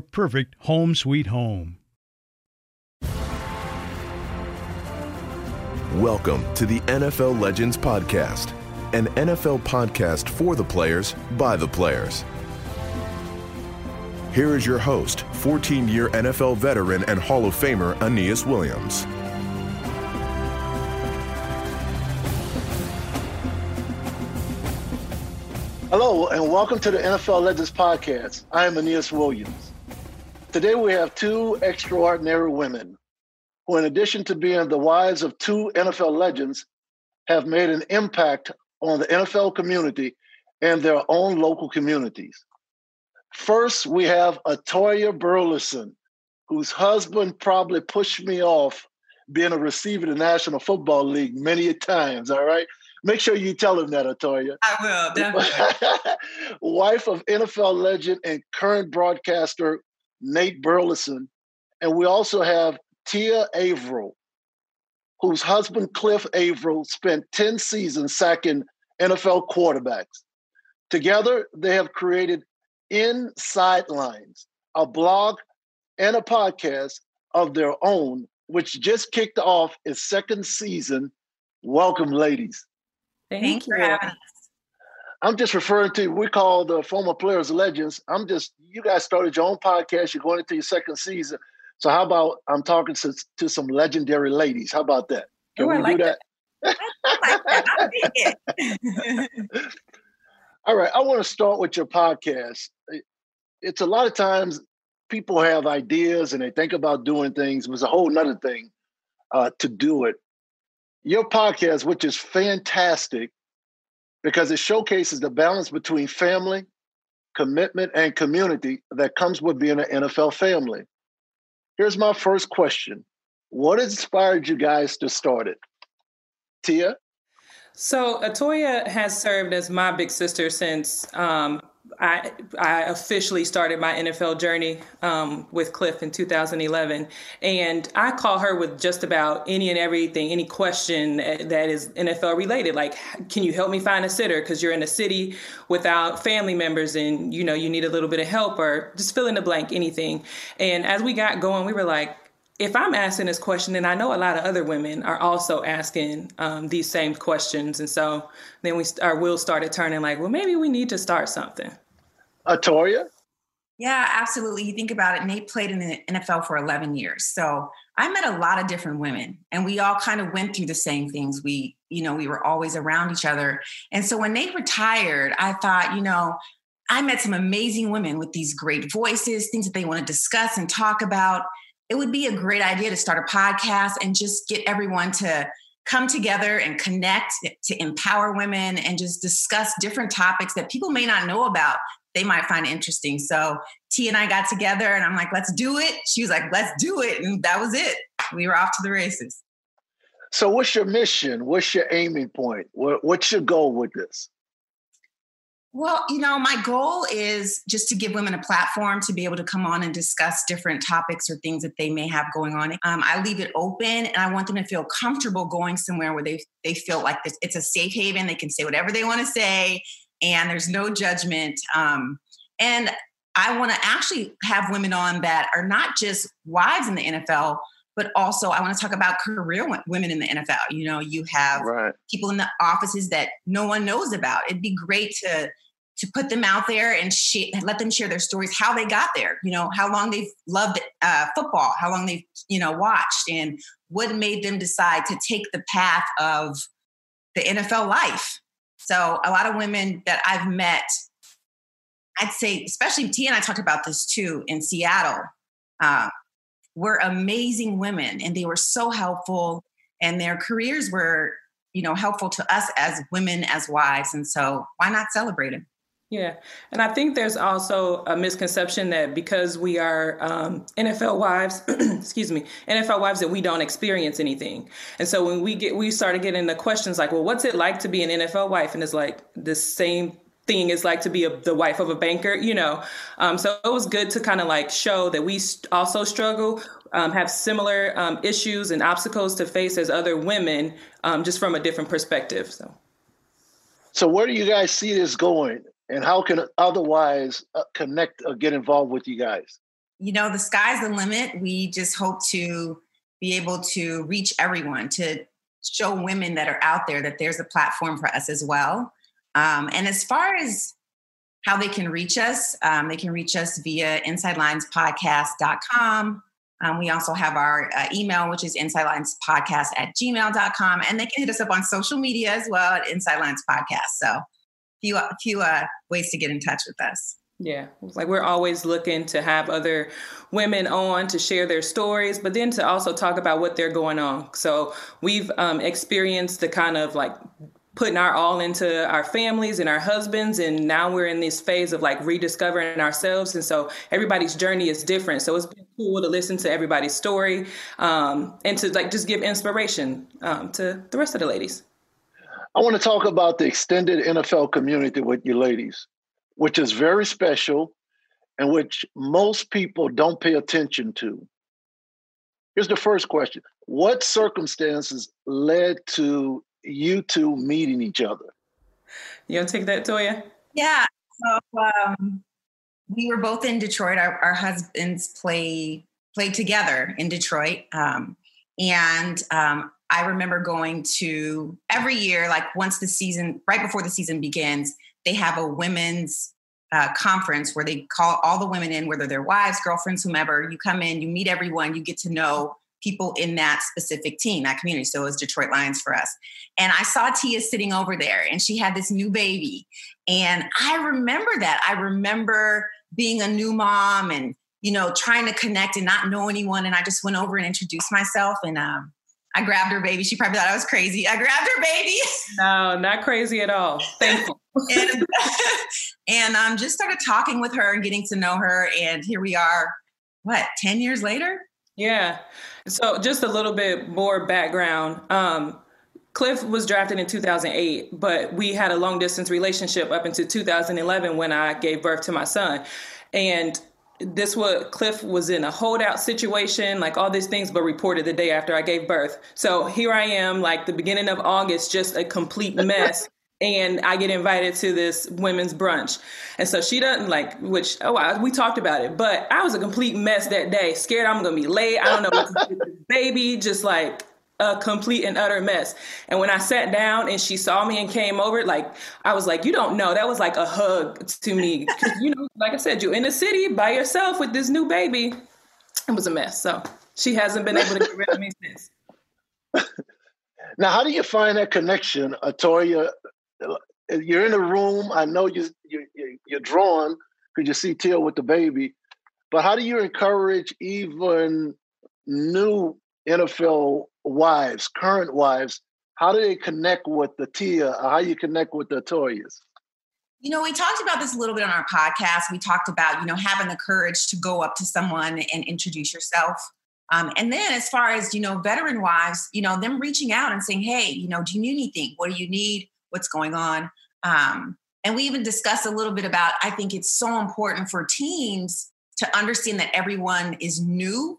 perfect home sweet home. Welcome to the NFL Legends Podcast, an NFL podcast for the players by the players. Here is your host, 14 year NFL veteran and Hall of Famer Aeneas Williams. Hello, and welcome to the NFL Legends Podcast. I am Aeneas Williams. Today we have two extraordinary women who, in addition to being the wives of two NFL legends, have made an impact on the NFL community and their own local communities. First, we have Atoya Burleson, whose husband probably pushed me off being a receiver in the National Football League many a times. All right. Make sure you tell him that, Atoya. I will, definitely. Wife of NFL legend and current broadcaster Nate Burleson. And we also have Tia Avril, whose husband Cliff Avril spent 10 seasons sacking NFL quarterbacks. Together, they have created Inside Lines, a blog and a podcast of their own, which just kicked off its second season. Welcome, ladies. Thank, Thank you for having us. I'm just referring to we call the former players legends. I'm just you guys started your own podcast. You're going into your second season. So how about I'm talking to, to some legendary ladies? How about that? Can Ooh, we like do that? that? I like that. All right. I want to start with your podcast. It's a lot of times people have ideas and they think about doing things. It was a whole nother thing uh, to do it. Your podcast, which is fantastic, because it showcases the balance between family, commitment, and community that comes with being an NFL family. Here's my first question What inspired you guys to start it? Tia? So, Atoya has served as my big sister since um, I, I officially started my NFL journey um, with Cliff in 2011. And I call her with just about any and everything, any question that is NFL related. Like, can you help me find a sitter? Because you're in a city without family members and, you know, you need a little bit of help or just fill in the blank, anything. And as we got going, we were like, if I'm asking this question, then I know a lot of other women are also asking um, these same questions. And so then we, our wheels started turning like, well, maybe we need to start something. Atoya? Yeah, absolutely. You think about it, Nate played in the NFL for 11 years. So I met a lot of different women and we all kind of went through the same things. We, you know, we were always around each other. And so when Nate retired, I thought, you know, I met some amazing women with these great voices, things that they want to discuss and talk about. It would be a great idea to start a podcast and just get everyone to come together and connect to empower women and just discuss different topics that people may not know about. They might find interesting. So t and i got together and i'm like let's do it. She was like let's do it. And that was it. We were off to the races. So what's your mission? What's your aiming point? What's your goal with this well, you know, my goal is just to give women a platform to be able to come on and discuss different topics or things that they may have going on. Um, I leave it open, and I want them to feel comfortable going somewhere where they they feel like this, it's a safe haven. They can say whatever they want to say, and there's no judgment. Um, and I want to actually have women on that are not just wives in the NFL, but also I want to talk about career women in the NFL. You know, you have right. people in the offices that no one knows about. It'd be great to to put them out there and sh- let them share their stories, how they got there, you know, how long they've loved uh, football, how long they've, you know, watched, and what made them decide to take the path of the NFL life. So a lot of women that I've met, I'd say, especially T and I talked about this too in Seattle, uh, were amazing women, and they were so helpful, and their careers were, you know, helpful to us as women, as wives, and so why not celebrate them? Yeah. And I think there's also a misconception that because we are um, NFL wives, excuse me, NFL wives, that we don't experience anything. And so when we get, we started getting the questions like, well, what's it like to be an NFL wife? And it's like the same thing is like to be a, the wife of a banker, you know. Um, so it was good to kind of like show that we also struggle, um, have similar um, issues and obstacles to face as other women, um, just from a different perspective. So. So where do you guys see this going? And how can otherwise uh, connect or get involved with you guys? You know, the sky's the limit. We just hope to be able to reach everyone, to show women that are out there that there's a platform for us as well. Um, and as far as how they can reach us, um, they can reach us via insidelinespodcast.com. Um, we also have our uh, email, which is insidelinespodcast at gmail.com. And they can hit us up on social media as well at Inside Lines Podcast. So few a few uh, ways to get in touch with us. Yeah, like we're always looking to have other women on to share their stories, but then to also talk about what they're going on. So we've um, experienced the kind of like putting our all into our families and our husbands and now we're in this phase of like rediscovering ourselves and so everybody's journey is different so it's been cool to listen to everybody's story um, and to like just give inspiration um, to the rest of the ladies I want to talk about the extended NFL community with you ladies, which is very special and which most people don't pay attention to. Here's the first question What circumstances led to you two meeting each other? You want to take that, Toya? Yeah. So um, we were both in Detroit. Our, our husbands play played together in Detroit. Um, and um, I remember going to every year, like once the season, right before the season begins, they have a women's uh, conference where they call all the women in, whether they're wives, girlfriends, whomever. You come in, you meet everyone, you get to know people in that specific team, that community. So it was Detroit Lions for us. And I saw Tia sitting over there and she had this new baby. And I remember that. I remember being a new mom and, you know, trying to connect and not know anyone. And I just went over and introduced myself. And um, I grabbed her baby. She probably thought I was crazy. I grabbed her baby. No, not crazy at all. Thank you. and and um, just started talking with her and getting to know her. And here we are, what, 10 years later? Yeah. So just a little bit more background. Um, Cliff was drafted in 2008, but we had a long distance relationship up until 2011 when I gave birth to my son. And this what Cliff was in a holdout situation, like all these things, but reported the day after I gave birth. So here I am, like the beginning of August, just a complete mess. and I get invited to this women's brunch. And so she doesn't like, which, oh, I, we talked about it, but I was a complete mess that day. Scared I'm going to be late. I don't know what to do with this baby. Just like, a complete and utter mess. And when I sat down and she saw me and came over, like I was like, you don't know. That was like a hug to me. you know, like I said, you're in the city by yourself with this new baby. It was a mess. So she hasn't been able to get rid of me since. Now, how do you find that connection, Atoya? you're in a room. I know you, you you're drawn because you see Tia with the baby, but how do you encourage even new NFL wives, current wives? How do they connect with the Tia? how you connect with the Toyas? You know, we talked about this a little bit on our podcast. We talked about, you know, having the courage to go up to someone and introduce yourself. Um, and then as far as, you know, veteran wives, you know, them reaching out and saying, hey, you know, do you need anything? What do you need? What's going on? Um, and we even discussed a little bit about, I think it's so important for teams to understand that everyone is new.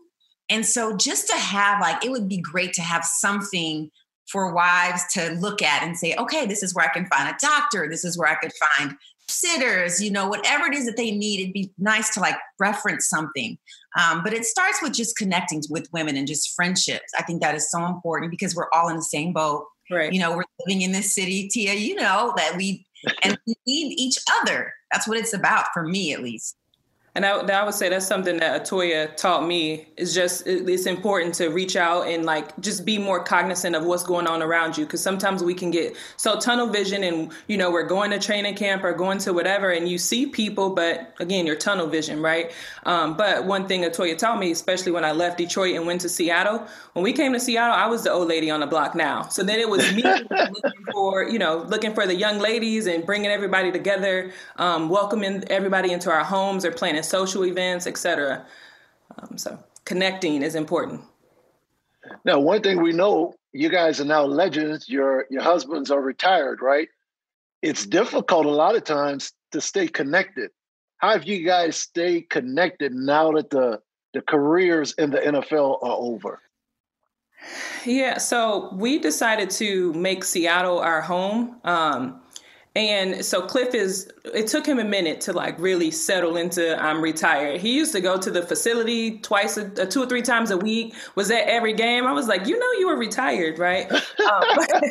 And so just to have like, it would be great to have something for wives to look at and say, okay, this is where I can find a doctor. This is where I could find sitters, you know, whatever it is that they need. It'd be nice to like reference something. Um, but it starts with just connecting with women and just friendships. I think that is so important because we're all in the same boat. Right. You know, we're living in this city, Tia, you know, that we and we need each other. That's what it's about for me, at least. And I, I, would say that's something that Atoya taught me. Is just it's important to reach out and like just be more cognizant of what's going on around you. Because sometimes we can get so tunnel vision and you know we're going to training camp or going to whatever and you see people but again your tunnel vision right? Um, but one thing Atoya taught me especially when I left Detroit and went to Seattle when we came to Seattle I was the old lady on the block now. So then it was me looking for you know looking for the young ladies and bringing everybody together um, welcoming everybody into our homes or planning social events, etc. Um, so connecting is important. Now, one thing we know, you guys are now legends. Your your husbands are retired, right? It's difficult a lot of times to stay connected. How have you guys stayed connected now that the the careers in the NFL are over? Yeah, so we decided to make Seattle our home. Um, and so Cliff is, it took him a minute to like really settle into I'm retired. He used to go to the facility twice, a, uh, two or three times a week, was at every game. I was like, you know, you were retired, right? um,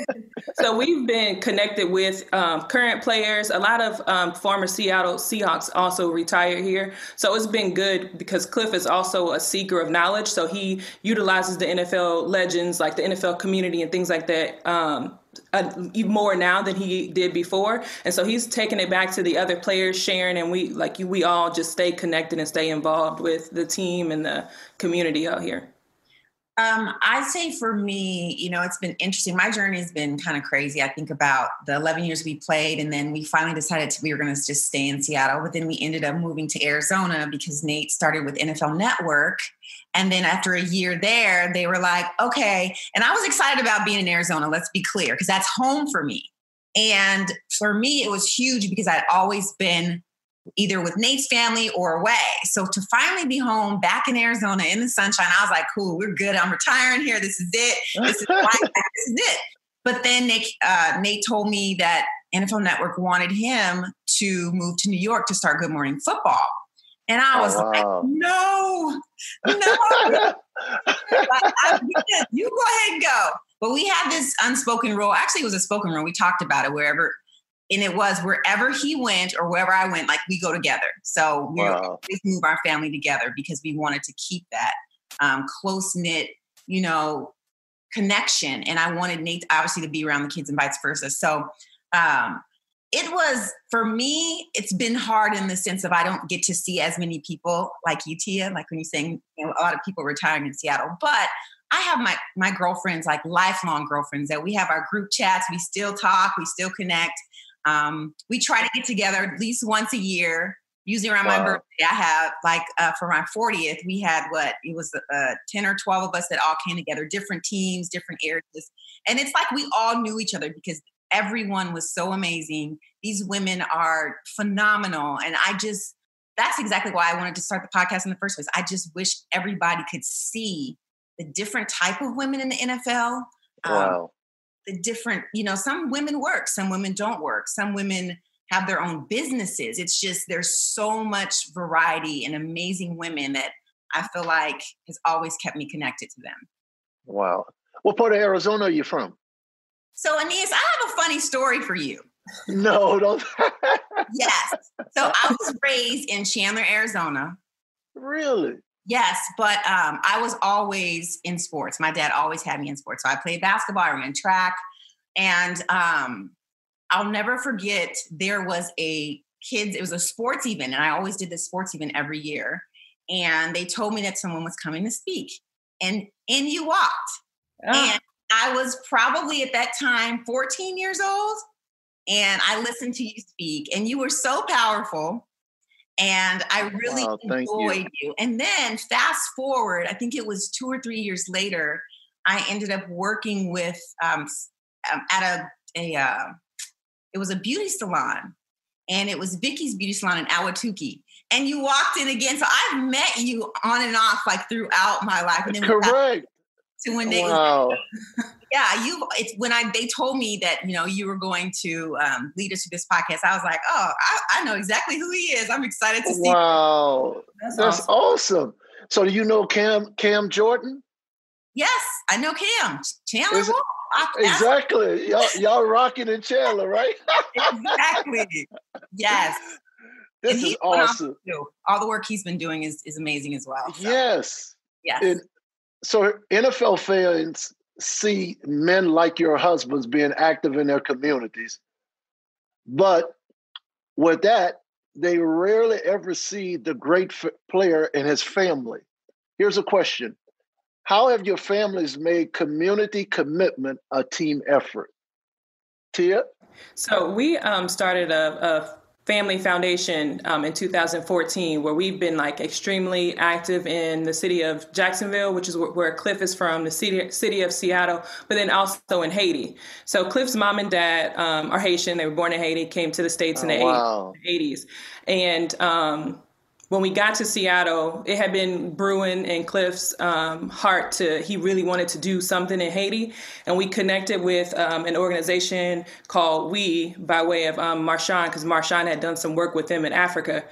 so we've been connected with um, current players. A lot of um, former Seattle Seahawks also retire here. So it's been good because Cliff is also a seeker of knowledge. So he utilizes the NFL legends, like the NFL community and things like that um, uh, more now than he did before. And so he's taking it back to the other players sharing and we like we all just stay connected and stay involved with the team and the community out here um, I'd say for me, you know, it's been interesting. My journey has been kind of crazy. I think about the 11 years we played, and then we finally decided to, we were going to just stay in Seattle. But then we ended up moving to Arizona because Nate started with NFL Network. And then after a year there, they were like, okay. And I was excited about being in Arizona, let's be clear, because that's home for me. And for me, it was huge because I'd always been either with Nate's family or away. So to finally be home back in Arizona in the sunshine, I was like, cool, we're good. I'm retiring here. This is it. This is, this is it. But then Nick, uh, Nate told me that NFL Network wanted him to move to New York to start Good Morning Football. And I oh, was oh, wow. like, no, no. like, you go ahead and go. But we had this unspoken rule. Actually, it was a spoken rule. We talked about it wherever and it was wherever he went or wherever I went, like we go together. So we wow. always move our family together because we wanted to keep that um, close knit, you know, connection. And I wanted Nate obviously to be around the kids and vice versa. So um, it was for me. It's been hard in the sense of I don't get to see as many people like you, Tia. Like when you're saying you know, a lot of people retiring in Seattle, but I have my my girlfriends, like lifelong girlfriends, that we have our group chats. We still talk, we still connect. Um, we try to get together at least once a year. Usually around wow. my birthday, I have like uh, for my 40th, we had what it was uh, 10 or 12 of us that all came together, different teams, different areas. And it's like we all knew each other because everyone was so amazing. These women are phenomenal. And I just, that's exactly why I wanted to start the podcast in the first place. I just wish everybody could see the different type of women in the NFL. Um, wow the different, you know, some women work, some women don't work, some women have their own businesses. It's just there's so much variety and amazing women that I feel like has always kept me connected to them. Wow. What part of Arizona are you from? So, Aeneas, I have a funny story for you. No, don't. yes. So, I was raised in Chandler, Arizona. Really? Yes, but um, I was always in sports. My dad always had me in sports. So I played basketball, I ran track, and um, I'll never forget there was a kids, it was a sports event, and I always did this sports event every year. And they told me that someone was coming to speak. And in you walked. Oh. And I was probably at that time 14 years old. And I listened to you speak, and you were so powerful. And I really wow, enjoyed you. you. And then fast forward, I think it was two or three years later, I ended up working with um, um at a a uh, it was a beauty salon, and it was Vicky's Beauty Salon in Ahwatukee. And you walked in again, so I've met you on and off like throughout my life. And then correct. To when they, wow. yeah, you. It's when I they told me that you know you were going to um, lead us to this podcast. I was like, oh, I, I know exactly who he is. I'm excited to see. Wow, that's, that's awesome. awesome. So do you know Cam Cam Jordan? Yes, I know Cam Chandler. Is, exactly. Y'all, y'all rocking in Chandler, right? exactly. Yes. This is awesome. All the work he's been doing is, is amazing as well. So. Yes. Yes. And so NFL fans see men like your husbands being active in their communities. But with that, they rarely ever see the great f- player and his family. Here's a question how have your families made community commitment a team effort? Tia? So we um, started a, a, family foundation um, in 2014 where we've been like extremely active in the city of Jacksonville, which is where, where Cliff is from, the city, city of Seattle, but then also in Haiti. So Cliff's mom and dad um, are Haitian. They were born in Haiti, came to the States oh, in the wow. 80s. And um, when we got to Seattle, it had been brewing in Cliff's um, heart to he really wanted to do something in Haiti, and we connected with um, an organization called We by way of um, Marshawn because Marshawn had done some work with them in Africa,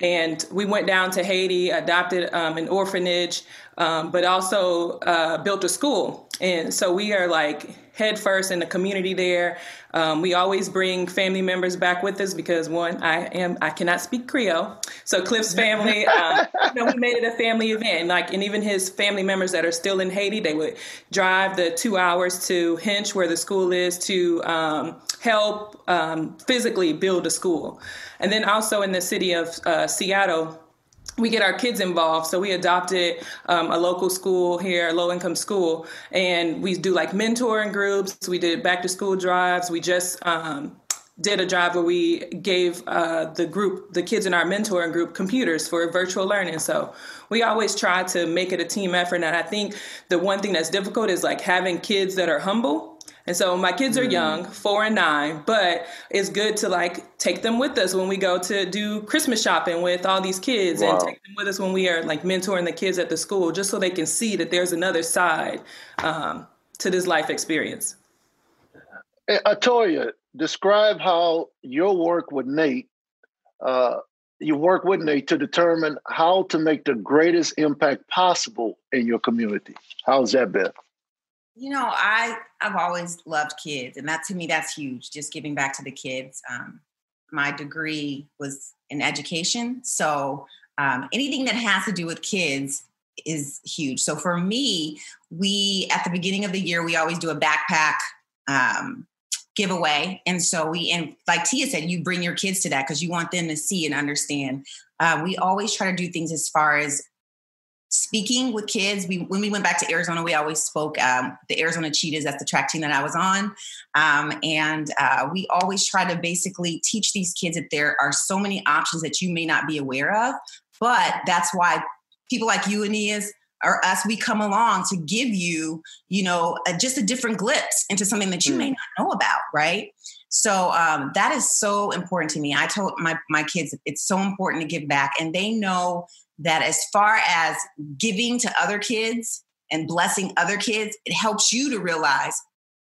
and we went down to Haiti, adopted um, an orphanage, um, but also uh, built a school, and so we are like head first in the community there. Um, we always bring family members back with us because one, I am I cannot speak Creole, so Cliff's family, um, you know, we made it a family event. Like, and even his family members that are still in Haiti, they would drive the two hours to Hinche, where the school is, to um, help um, physically build a school. And then also in the city of uh, Seattle we get our kids involved. So we adopted um, a local school here, a low income school, and we do like mentoring groups. We did back to school drives. We just um, did a drive where we gave uh, the group, the kids in our mentoring group, computers for virtual learning. So we always try to make it a team effort. And I think the one thing that's difficult is like having kids that are humble and so my kids are young, mm. four and nine, but it's good to like take them with us when we go to do Christmas shopping with all these kids wow. and take them with us when we are like mentoring the kids at the school, just so they can see that there's another side um, to this life experience. Atoya, describe how your work with Nate, uh, you work with Nate to determine how to make the greatest impact possible in your community. How's that been? You know, I I've always loved kids, and that to me that's huge. Just giving back to the kids. Um, my degree was in education, so um, anything that has to do with kids is huge. So for me, we at the beginning of the year we always do a backpack um, giveaway, and so we and like Tia said, you bring your kids to that because you want them to see and understand. Uh, we always try to do things as far as speaking with kids. We when we went back to Arizona, we always spoke um, the Arizona Cheetahs. That's the track team that I was on, um, and uh, we always try to basically teach these kids that there are so many options that you may not be aware of. But that's why people like you, and Aeneas, or us, we come along to give you, you know, a, just a different glimpse into something that you mm. may not know about, right? So um, that is so important to me. I told my my kids it's so important to give back, and they know that as far as giving to other kids and blessing other kids, it helps you to realize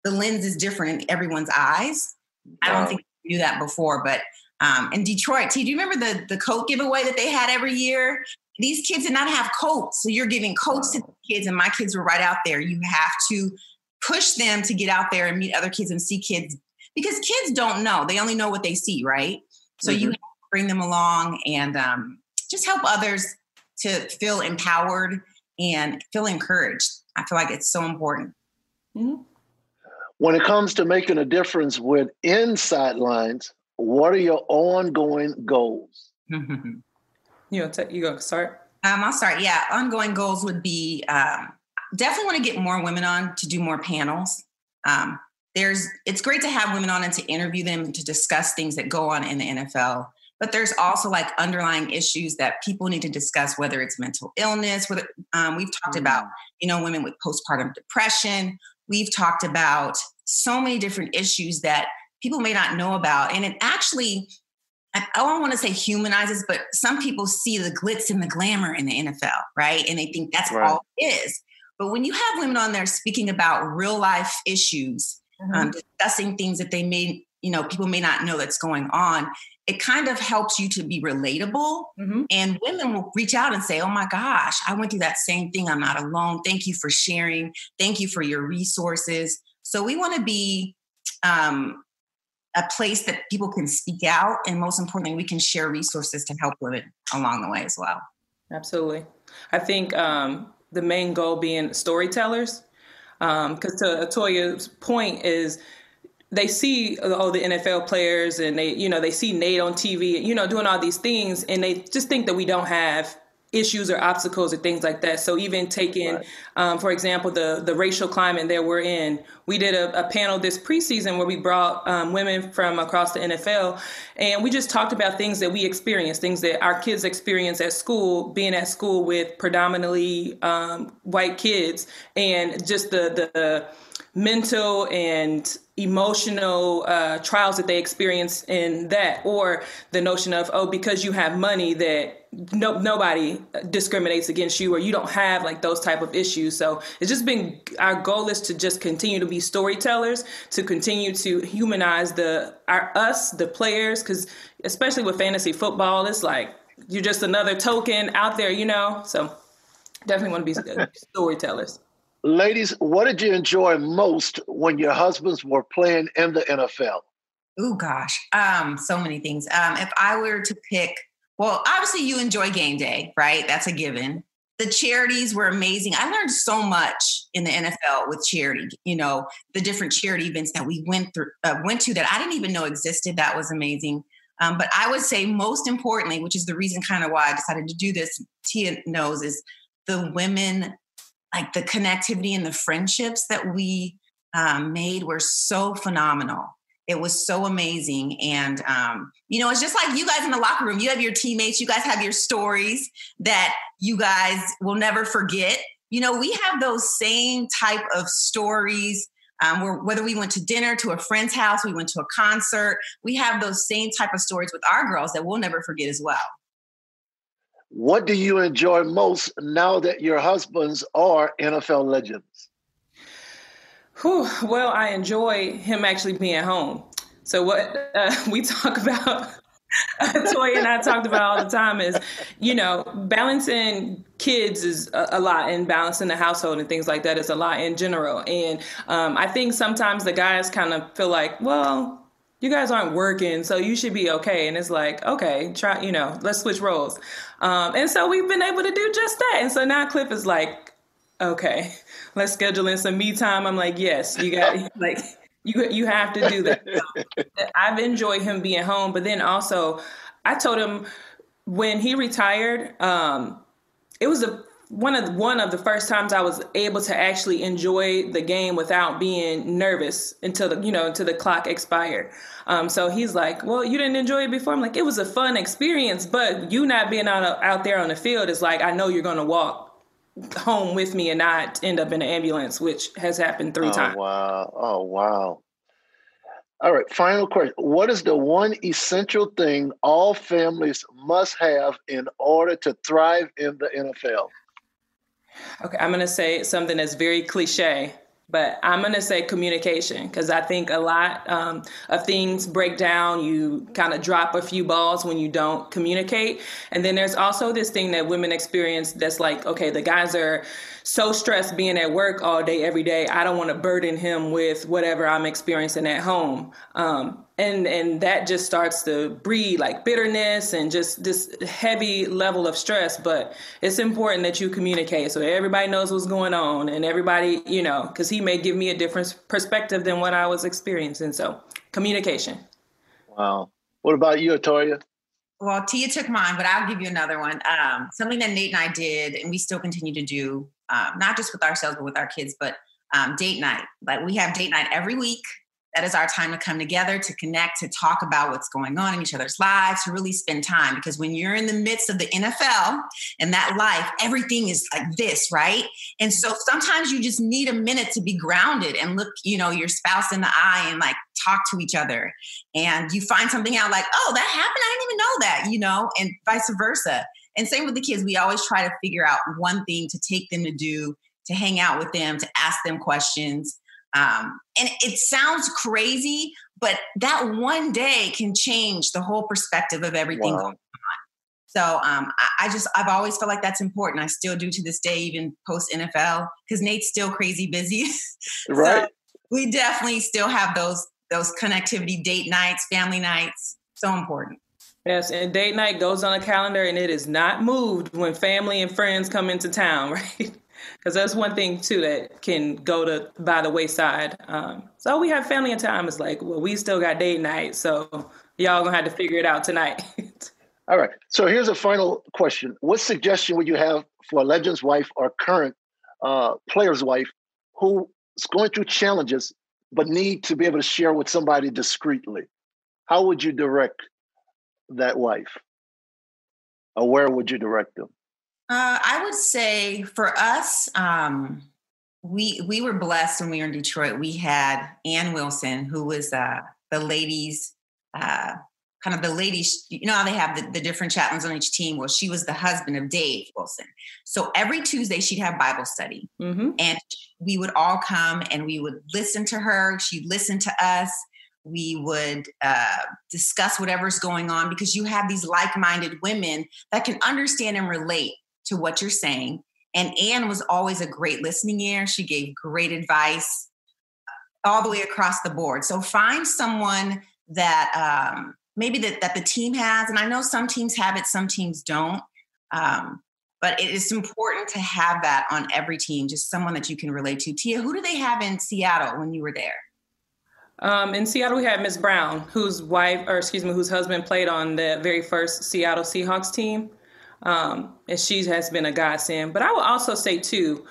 the lens is different in everyone's eyes. I don't think you knew that before, but um, in Detroit, T, do you remember the the coat giveaway that they had every year? These kids did not have coats, so you're giving coats to the kids, and my kids were right out there. You have to push them to get out there and meet other kids and see kids because kids don't know; they only know what they see, right? So mm-hmm. you bring them along and um, just help others to feel empowered and feel encouraged. I feel like it's so important. Mm-hmm. When it comes to making a difference with Inside Lines, what are your ongoing goals? you know, you go start. Um, I'll start. Yeah, ongoing goals would be um, definitely want to get more women on to do more panels. Um, there's it's great to have women on and to interview them to discuss things that go on in the NFL. But there's also like underlying issues that people need to discuss, whether it's mental illness. Whether um, we've talked about, mm-hmm. you know, women with postpartum depression. We've talked about so many different issues that people may not know about, and it actually I don't want to say humanizes, but some people see the glitz and the glamour in the NFL, right? And they think that's right. all it is. But when you have women on there speaking about real life issues, mm-hmm. um, discussing things that they may, you know, people may not know that's going on, it kind of helps you to be relatable. Mm-hmm. And women will reach out and say, Oh my gosh, I went through that same thing. I'm not alone. Thank you for sharing. Thank you for your resources. So we want to be um, a place that people can speak out. And most importantly, we can share resources to help women along the way as well. Absolutely. I think um, the main goal being storytellers. Because um, to Toya's point is they see all the NFL players and they, you know, they see Nate on TV, you know, doing all these things, and they just think that we don't have issues or obstacles or things like that. So even taking, right. um, for example, the the racial climate that we're in, we did a, a panel this preseason where we brought um, women from across the NFL, and we just talked about things that we experience, things that our kids experience at school, being at school with predominantly um, white kids, and just the the mental and emotional uh, trials that they experience in that, or the notion of oh, because you have money that no, nobody discriminates against you or you don't have like those type of issues. So it's just been our goal is to just continue to be storytellers to continue to humanize the our us the players because especially with fantasy football it's like you're just another token out there you know? So definitely want to be storytellers ladies what did you enjoy most when your husbands were playing in the nfl oh gosh um so many things um if i were to pick well, obviously, you enjoy game day, right? That's a given. The charities were amazing. I learned so much in the NFL with charity. You know, the different charity events that we went through, uh, went to that I didn't even know existed. That was amazing. Um, but I would say most importantly, which is the reason kind of why I decided to do this, Tia knows, is the women, like the connectivity and the friendships that we um, made were so phenomenal. It was so amazing. And, um, you know, it's just like you guys in the locker room. You have your teammates, you guys have your stories that you guys will never forget. You know, we have those same type of stories. Um, where, whether we went to dinner to a friend's house, we went to a concert, we have those same type of stories with our girls that we'll never forget as well. What do you enjoy most now that your husbands are NFL legends? Whew, well, I enjoy him actually being home. So what uh, we talk about, Toy and I talked about all the time is, you know, balancing kids is a, a, lot, and balancing the household and things like that is a lot in general. And um, I think sometimes the guys kind of feel like, well, you guys aren't working, so you should be okay. And it's like, okay, try, you know, let's switch roles. Um, and so we've been able to do just that. And so now Cliff is like, okay, let's schedule in some me time. I'm like, yes, you got like you you have to do that. I've enjoyed him being home, but then also I told him when he retired, um, it was a one of the, one of the first times I was able to actually enjoy the game without being nervous until the you know until the clock expired. Um, so he's like, "Well, you didn't enjoy it before." I'm like, "It was a fun experience, but you not being out out there on the field is like I know you're going to walk home with me and not end up in an ambulance, which has happened three oh, times. Wow. Oh, wow. All right. Final question. What is the one essential thing all families must have in order to thrive in the NFL? Okay. I'm going to say something that's very cliche, but I'm going to say communication because I think a lot um, of things break down. You kind of drop a few balls when you don't communicate. And then there's also this thing that women experience that's like, okay, the guys are so stressed being at work all day, every day. I don't want to burden him with whatever I'm experiencing at home. Um, and and that just starts to breed like bitterness and just this heavy level of stress but it's important that you communicate. So everybody knows what's going on and everybody you know because he may give me a different perspective than what i was experiencing. So communication. Wow. What about you Atoya? well tia took mine but i'll give you another one. Um, something that nate and i did and we still continue to do um, not just with ourselves but with our kids but um, date night. Like we have date night every week that is our time to come together, to connect, to talk about what's going on in each other's lives, to really spend time. Because when you're in the midst of the NFL and that life, everything is like this, right? And so sometimes you just need a minute to be grounded and look, you know, your spouse in the eye and like talk to each other. And you find something out like, oh, that happened. I didn't even know that, you know, and vice versa. And same with the kids. We always try to figure out one thing to take them to do, to hang out with them, to ask them questions um, and it sounds crazy, but that one day can change the whole perspective of everything wow. going on. So um, I, I, just I've always felt like that's important. I still do to this day, even post NFL, because Nate's still crazy busy. right. So we definitely still have those those connectivity date nights, family nights. So important. Yes, and date night goes on a calendar and it is not moved when family and friends come into town, right? Because that's one thing too that can go to by the wayside. Um, so we have family and time. It's like, well, we still got date night, so y'all gonna have to figure it out tonight. All right. So here's a final question: What suggestion would you have for a legend's wife or current uh, player's wife who's going through challenges but need to be able to share with somebody discreetly? How would you direct that wife, or where would you direct them? Uh, I would say for us, um, we we were blessed when we were in Detroit. We had Ann Wilson, who was uh, the ladies, uh, kind of the ladies. You know how they have the, the different chaplains on each team. Well, she was the husband of Dave Wilson. So every Tuesday she'd have Bible study, mm-hmm. and we would all come and we would listen to her. She'd listen to us we would uh, discuss whatever's going on because you have these like-minded women that can understand and relate to what you're saying. And Anne was always a great listening ear. She gave great advice uh, all the way across the board. So find someone that um, maybe that, that the team has. And I know some teams have it, some teams don't. Um, but it is important to have that on every team, just someone that you can relate to. Tia, who do they have in Seattle when you were there? Um, in Seattle, we had Miss Brown, whose wife, or excuse me, whose husband played on the very first Seattle Seahawks team. Um, and she has been a godsend. But I will also say, too,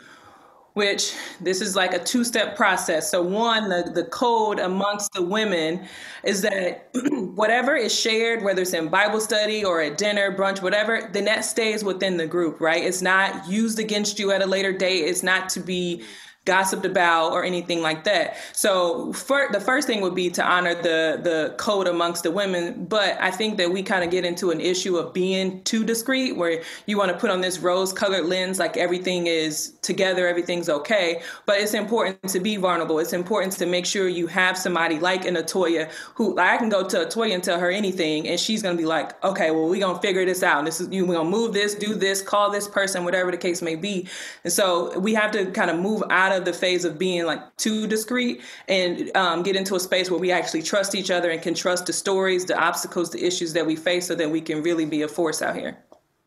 which this is like a two step process. So, one, the, the code amongst the women is that whatever is shared, whether it's in Bible study or at dinner, brunch, whatever, then that stays within the group, right? It's not used against you at a later date. It's not to be gossiped about or anything like that. So for, the first thing would be to honor the the code amongst the women. But I think that we kind of get into an issue of being too discreet, where you want to put on this rose colored lens, like everything is together, everything's okay. But it's important to be vulnerable. It's important to make sure you have somebody like an Atoya who like, I can go to Atoya and tell her anything, and she's gonna be like, okay, well we're gonna figure this out. This is you we're gonna move this, do this, call this person, whatever the case may be. And so we have to kind of move out out of the phase of being like too discreet and um, get into a space where we actually trust each other and can trust the stories, the obstacles, the issues that we face so that we can really be a force out here.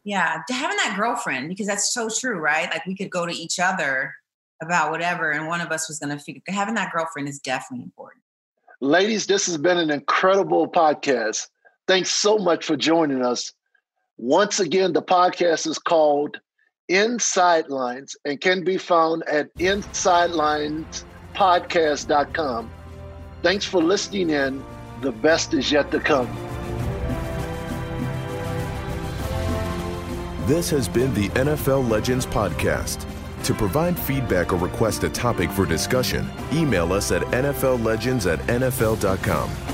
Yeah, having that girlfriend, because that's so true, right? Like we could go to each other about whatever, and one of us was going to figure. Having that girlfriend is definitely important. Ladies, this has been an incredible podcast. Thanks so much for joining us. Once again, the podcast is called Inside Lines and can be found at insidelinespodcast.com. Thanks for listening in. The best is yet to come. This has been the NFL Legends Podcast. To provide feedback or request a topic for discussion, email us at nfllegends at nfl.com.